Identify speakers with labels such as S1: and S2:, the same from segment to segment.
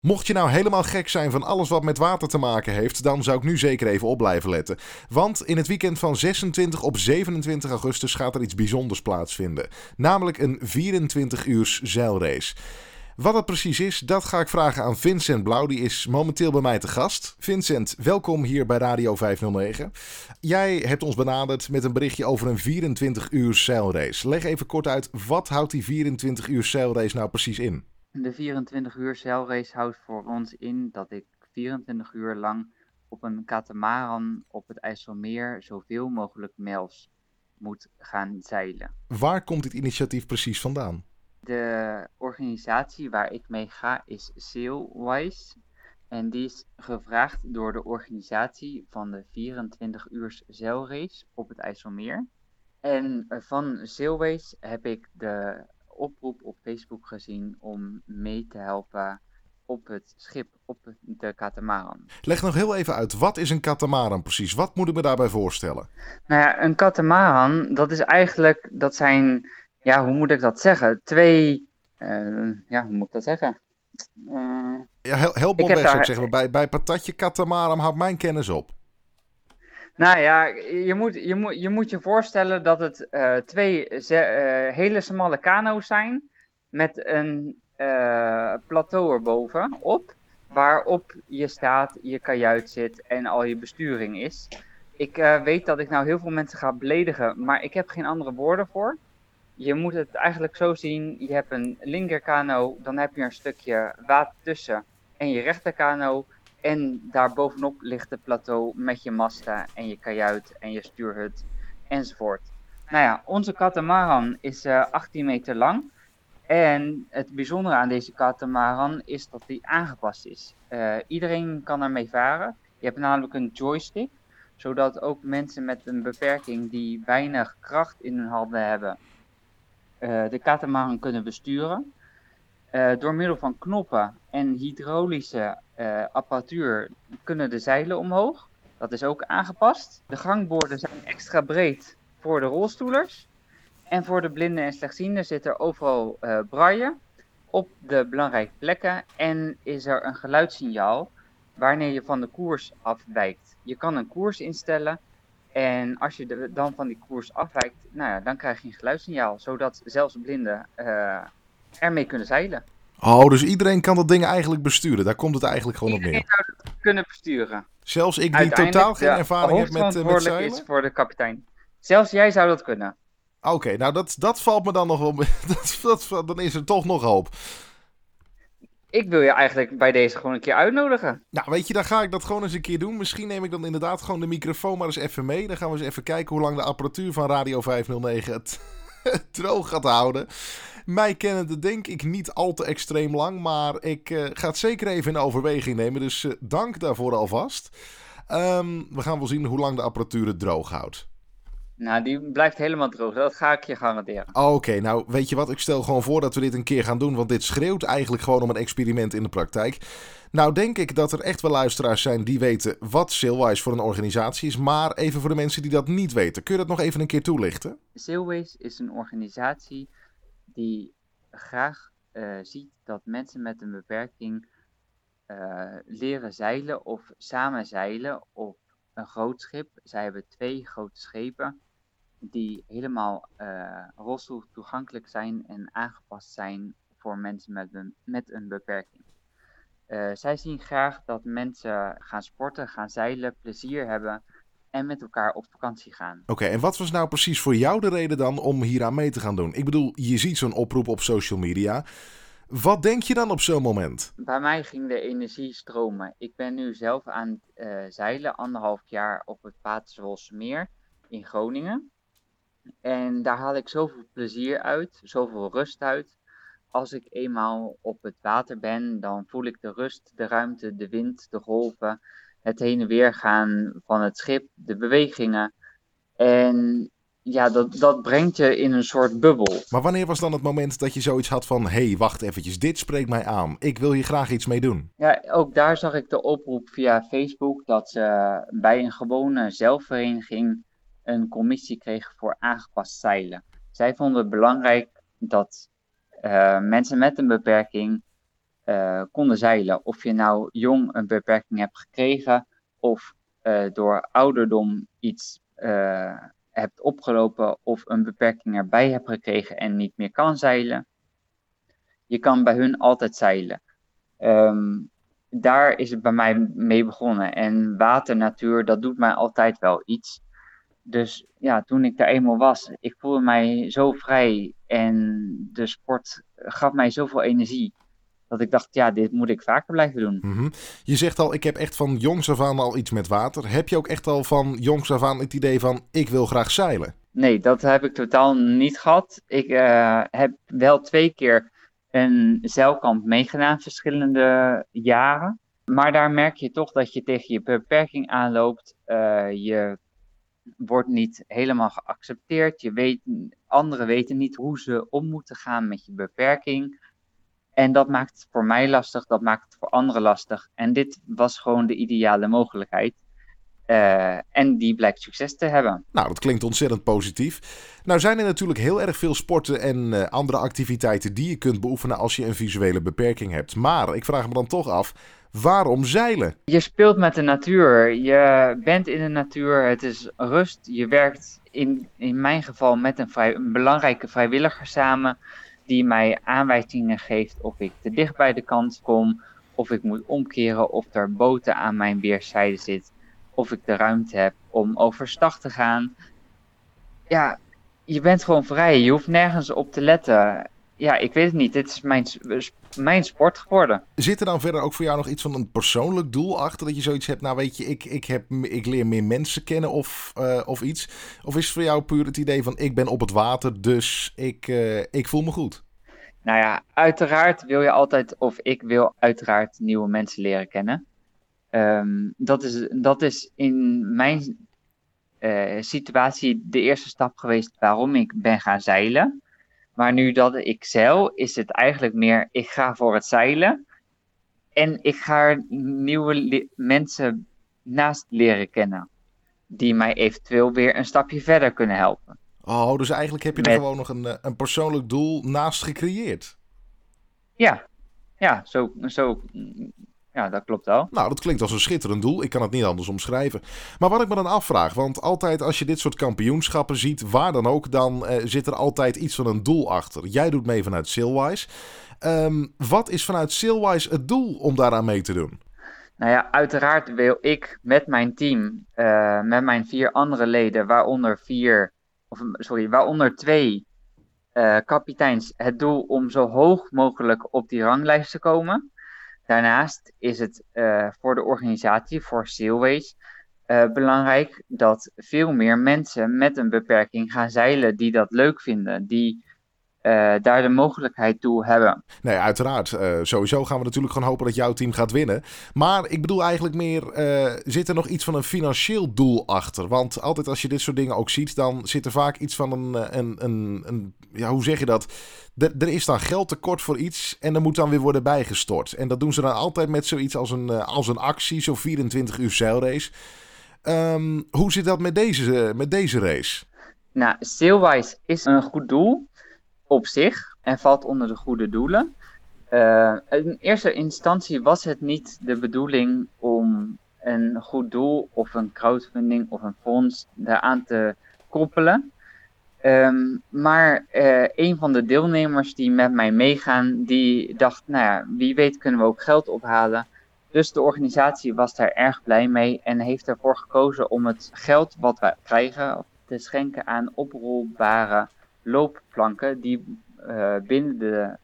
S1: Mocht je nou helemaal gek zijn van alles wat met water te maken heeft, dan zou ik nu zeker even op blijven letten. Want in het weekend van 26 op 27 augustus gaat er iets bijzonders plaatsvinden. Namelijk een 24 uurs zeilrace. Wat het precies is, dat ga ik vragen aan Vincent Blauw. Die is momenteel bij mij te gast. Vincent, welkom hier bij Radio 509. Jij hebt ons benaderd met een berichtje over een 24 uur zeilrace. Leg even kort uit, wat houdt die 24 uur zeilrace nou precies in?
S2: De 24 uur zeilrace houdt voor ons in dat ik 24 uur lang op een katamaran op het IJsselmeer zoveel mogelijk mijls moet gaan zeilen.
S1: Waar komt dit initiatief precies vandaan?
S2: De organisatie waar ik mee ga is Sailwise. En die is gevraagd door de organisatie van de 24 uur zeilrace op het IJsselmeer. En van Sailways heb ik de oproep op Facebook gezien om mee te helpen op het schip, op de katamaran.
S1: Leg nog heel even uit, wat is een katamaran precies? Wat moet ik me daarbij voorstellen?
S2: Nou ja, een katamaran, dat is eigenlijk, dat zijn, ja, hoe moet ik dat zeggen? Twee, uh, ja, hoe moet ik dat zeggen?
S1: Uh, ja, help me weg, ik zeggen. Bij, bij patatje katamaran houdt mijn kennis op.
S2: Nou ja, je moet je, moet, je, moet je voorstellen dat het uh, twee uh, hele smalle kano's zijn met een uh, plateau erboven op, waarop je staat, je kajuit zit en al je besturing is. Ik weet dat ik nou heel veel mensen ga beledigen, maar ik heb geen andere woorden voor. Je moet het eigenlijk zo zien, je hebt een linkerkano, dan heb je een stukje water tussen en je rechterkano en daarbovenop ligt het plateau met je masten en je kajuit en je stuurhut enzovoort. Nou ja, onze katamaran is uh, eh, 18 meter lang. En het bijzondere aan deze katamaran is dat die aangepast is. Uh, iedereen kan ermee varen. Je hebt namelijk een joystick, zodat ook mensen met een beperking die weinig kracht in hun handen hebben, uh, de katamaran kunnen besturen. Door middel van knoppen en hydraulische uh, apparatuur kunnen de zeilen omhoog. Dat is ook aangepast. De gangborden zijn extra breed voor de rolstoelers. En voor de blinden en slechtzienden zit er overal uh, braille op de belangrijke plekken. En is er een geluidssignaal wanneer je van de koers afwijkt. Je kan een koers instellen. En als je dan van die koers afwijkt, nou ja, dan krijg je een geluidssignaal. Zodat zelfs blinden ermee kunnen zeilen.
S1: Oh, dus iedereen kan dat ding eigenlijk besturen. Daar komt het eigenlijk gewoon
S2: iedereen
S1: op neer.
S2: zou het kunnen besturen.
S1: Zelfs ik die totaal geen ervaring heb met, uh, met zeilen?
S2: is voor de kapitein. Zelfs jij zou dat kunnen.
S1: Oké, nou dat, dat valt me dan nog wel... dat, dat, dan is er toch nog hoop.
S2: Ik wil je eigenlijk bij deze gewoon een keer uitnodigen.
S1: Nou, weet je, dan ga ik dat gewoon eens een keer doen. Misschien neem ik dan inderdaad gewoon de microfoon maar eens even mee. Dan gaan we eens even kijken hoe lang de apparatuur van Radio 509 het droog gaat houden. Mij kennende denk ik niet al te extreem lang, maar ik uh, ga het zeker even in overweging nemen. Dus uh, dank daarvoor alvast. Um, we gaan wel zien hoe lang de apparatuur het droog houdt.
S2: Nou, die blijft helemaal droog. Dat ga ik je garanderen.
S1: Oké, okay, nou weet je wat? Ik stel gewoon voor dat we dit een keer gaan doen. Want dit schreeuwt eigenlijk gewoon om een experiment in de praktijk. Nou denk ik dat er echt wel luisteraars zijn die weten wat Sailwise voor een organisatie is. Maar even voor de mensen die dat niet weten. Kun je dat nog even een keer toelichten?
S2: Sailwise is een organisatie die graag uh, ziet dat mensen met een beperking uh, leren zeilen of samen zeilen op een groot schip. Zij hebben twee grote schepen die helemaal uh, rolstoel toegankelijk zijn en aangepast zijn voor mensen met een, met een beperking. Uh, zij zien graag dat mensen gaan sporten, gaan zeilen, plezier hebben en met elkaar op vakantie gaan.
S1: Oké, en wat was nou precies voor jou de reden dan om hier aan mee te gaan doen? Ik bedoel, je ziet zo'n oproep op social media. Wat denk je dan op zo'n moment?
S2: Bij mij ging de energie stromen. Ik ben nu zelf aan het uh, zeilen, anderhalf jaar op het Paterswolse meer in Groningen. En daar haal ik zoveel plezier uit, zoveel rust uit. Als ik eenmaal op het water ben, dan voel ik de rust, de ruimte, de wind, de golven het heen en weer gaan van het schip, de bewegingen. En ja, dat, dat brengt je in een soort bubbel.
S1: Maar wanneer was dan het moment dat je zoiets had van... hé, hey, wacht eventjes, dit spreekt mij aan. Ik wil hier graag iets mee doen.
S2: Ja, ook daar zag ik de oproep via Facebook... dat ze bij een gewone zelfvereniging een commissie kregen voor aangepast zeilen. Zij vonden het belangrijk dat uh, mensen met een beperking konden zeilen. Of je nou jong een beperking hebt gekregen of door ouderdom iets hebt opgelopen of een beperking erbij hebt gekregen en niet meer kan zeilen. Je kan bij hun altijd zeilen. Ehm, daar is het bij mij mee begonnen. En water, natuur, dat doet mij altijd wel iets. Dus ja, toen ik daar eenmaal was, ik voelde mij zo vrij en de sport gaf mij zoveel energie. Dat ik dacht, ja, dit moet ik vaker blijven doen.
S1: Mhm. Je zegt al, ik heb echt van jongs af aan al iets met water. Heb je ook echt al van jongs af aan het idee van, ik wil graag zeilen?
S2: Nee, dat heb ik totaal niet gehad. Ik uh, heb wel twee keer een zeilkamp meegedaan, verschillende jaren. Maar daar merk je toch dat je tegen je beperking aanloopt. Uh, je wordt niet helemaal geaccepteerd. Je weet, anderen weten niet hoe ze om moeten gaan met je beperking. En dat maakt het voor mij lastig, dat maakt het voor anderen lastig. En dit was gewoon de ideale mogelijkheid. Uh, en die blijkt succes te hebben.
S1: Nou, dat klinkt ontzettend positief. Nou zijn er natuurlijk heel erg veel sporten en uh, andere activiteiten die je kunt beoefenen als je een visuele beperking hebt. Maar ik vraag me dan toch af, waarom zeilen?
S2: Je speelt met de natuur, je bent in de natuur, het is rust. Je werkt in, in mijn geval met een, belangrijke vrijwilliger samen die mij aanwijzingen geeft of ik te dicht bij de kant kom, of ik moet omkeren, of er boten aan mijn weerszijde zit, of ik de ruimte heb om overstag te gaan. Ja, je bent gewoon vrij. Je hoeft nergens op te letten. Ja, ik weet het niet. Dit is mijn, mijn sport geworden.
S1: Zit er dan verder ook voor jou nog iets van een persoonlijk doel achter? Dat je zoiets hebt, nou weet je, ik, ik, heb, ik leer meer mensen kennen of, uh, of iets? Of is het voor jou puur het idee van ik ben op het water, dus ik, uh, ik voel me goed?
S2: Nou ja, uiteraard wil je altijd, of ik wil uiteraard nieuwe mensen leren kennen. Um, dat, is, dat is in mijn uh, situatie de eerste stap geweest waarom ik ben gaan zeilen. Maar nu dat ik zeil, is het eigenlijk meer, ik ga voor het zeilen. En ik ga nieuwe mensen naast leren kennen. Die mij eventueel weer een stapje verder kunnen helpen.
S1: Oh, dus eigenlijk heb je er gewoon nog een, eh, een persoonlijk doel naast gecreëerd.
S2: Ja, ja zo, zo ja, dat klopt wel.
S1: Nou, dat klinkt als een schitterend doel. Ik kan het niet anders omschrijven. Maar wat ik me dan afvraag, want altijd als je dit soort kampioenschappen ziet, waar dan ook, dan uh, zit er altijd iets van een doel achter. Jij doet mee vanuit Sailwise. Um, wat is vanuit Sailwise het doel om daaraan mee te doen?
S2: Nou ja, uiteraard wil ik met mijn team, uh, met mijn vier andere leden, waaronder vier, of sorry, waaronder twee uh, kapiteins, het doel om zo hoog mogelijk op die ranglijst te komen. Daarnaast is het uh, voor de organisatie, voor Sailways, uh, belangrijk dat veel meer mensen met een beperking gaan zeilen die dat leuk vinden, die uh, daar de mogelijkheid toe hebben.
S1: Nee, uiteraard. Uh, sowieso gaan we natuurlijk gewoon hopen dat jouw team gaat winnen. Maar ik bedoel eigenlijk meer, uh, zit er nog iets van een financieel doel achter? Want altijd als je dit soort dingen ook ziet, dan zit er vaak iets van een, een, een, een ja, hoe zeg je dat? Er, er is dan geld tekort voor iets en er moet dan weer worden bijgestort. En dat doen ze dan altijd met zoiets als een, als een actie, zo'n 24 uur zeilrace. Um, hoe zit dat met deze, met deze race?
S2: Nou, Sailwise is een goed doel op zich en valt onder de goede doelen. Uh, in eerste instantie was het niet de bedoeling om een goed doel of een crowdfunding of een fonds daaraan te koppelen. Um, maar uh, een van de deelnemers die met mij meegaan, die dacht, nou ja, wie weet kunnen we ook geld ophalen. Dus de organisatie was daar erg blij mee en heeft ervoor gekozen om het geld wat wij krijgen te schenken aan oprolbare loopplanken die uh, binnen, de,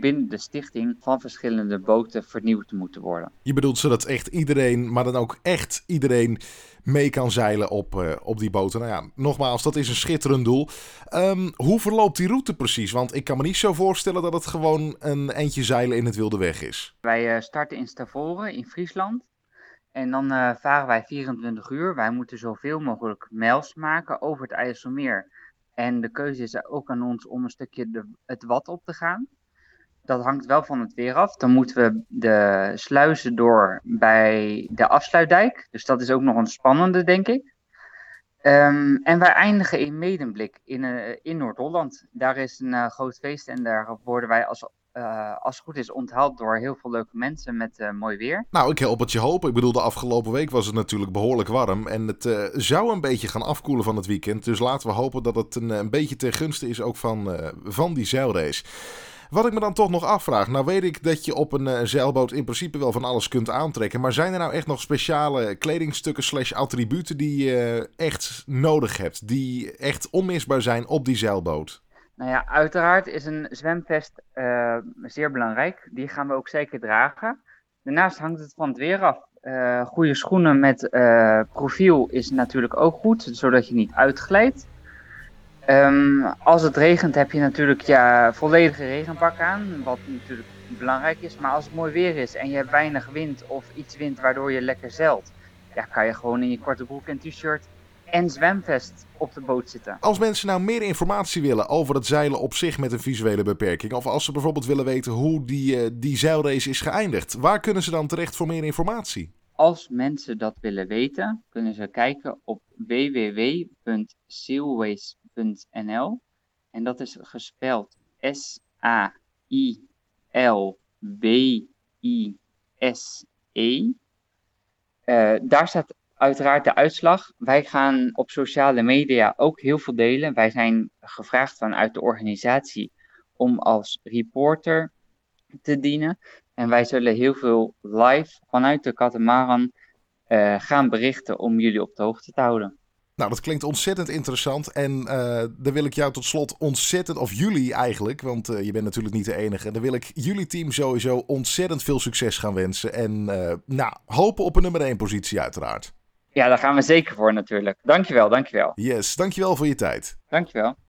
S2: binnen de stichting van verschillende boten vernieuwd moeten worden.
S1: Je bedoelt zodat echt iedereen, maar dan ook echt iedereen mee kan zeilen op, uh, op die boten. Nou ja, nogmaals, dat is een schitterend doel. Um, hoe verloopt die route precies? Want ik kan me niet zo voorstellen dat het gewoon een eindje zeilen in het wilde weg is.
S2: Wij uh, starten in Stavoren in Friesland. En dan uh, varen wij 24 uur. Wij moeten zoveel mogelijk mijls maken over het IJsselmeer en de keuze is ook aan ons om een stukje het wat op te gaan. Dat hangt wel van het weer af. Dan moeten we de sluizen door bij de afsluitdijk. Dus dat is ook nog een spannende, denk ik. Um, en wij eindigen in Medemblik in, uh, in Noord-Holland. Daar is een uh, groot feest en daar worden wij als uh, als het goed is onthaald door heel veel leuke mensen met uh, mooi weer.
S1: Nou, ik help het je hopen. Ik bedoel, de afgelopen week was het natuurlijk behoorlijk warm. En het uh, zou een beetje gaan afkoelen van het weekend. Dus laten we hopen dat het een, een beetje ten gunste is ook van, van die zeilrace. Wat ik me dan toch nog afvraag. Nou weet ik dat je op een zeilboot in principe wel van alles kunt aantrekken. Maar zijn er nou echt nog speciale kledingstukken slash attributen die je echt nodig hebt? Die echt onmisbaar zijn op die zeilboot?
S2: Nou ja, uiteraard is een zwemvest uh, zeer belangrijk. Die gaan we ook zeker dragen. Daarnaast hangt het van het weer af. Uh, goede schoenen met uh, profiel is natuurlijk ook goed, zodat je niet uitglijdt. Um, als het regent heb je natuurlijk je volledige regenpak aan, wat natuurlijk belangrijk is. Maar als het mooi weer is en je hebt weinig wind of iets wind waardoor je lekker zeilt, ja, kan je gewoon in je korte broek en t-shirt en zwemvest op de boot zitten.
S1: Als mensen nou meer informatie willen over het zeilen op zich met een visuele beperking, of als ze bijvoorbeeld willen weten hoe die, uh, die zeilrace is geëindigd, waar kunnen ze dan terecht voor meer informatie?
S2: Als mensen dat willen weten, kunnen ze kijken op www.sailways.nl en dat is gespeld S-A-I-L-W-I-S-E. Uh, daar staat uiteraard de uitslag. Wij gaan op sociale media ook heel veel delen. Wij zijn gevraagd vanuit de organisatie om als reporter te dienen. En wij zullen heel veel live vanuit de Katamaran uh, gaan berichten om jullie op de hoogte te houden.
S1: Nou, dat klinkt ontzettend interessant. En uh, daar wil ik jou tot slot ontzettend, of jullie eigenlijk, want uh, je bent natuurlijk niet de enige. Dan wil ik jullie team sowieso ontzettend veel succes gaan wensen. En nou, hopen op een nummer 1 positie uiteraard.
S2: Ja, daar gaan we zeker voor natuurlijk. Dankjewel, dankjewel.
S1: Yes, dankjewel voor je tijd.
S2: Dankjewel.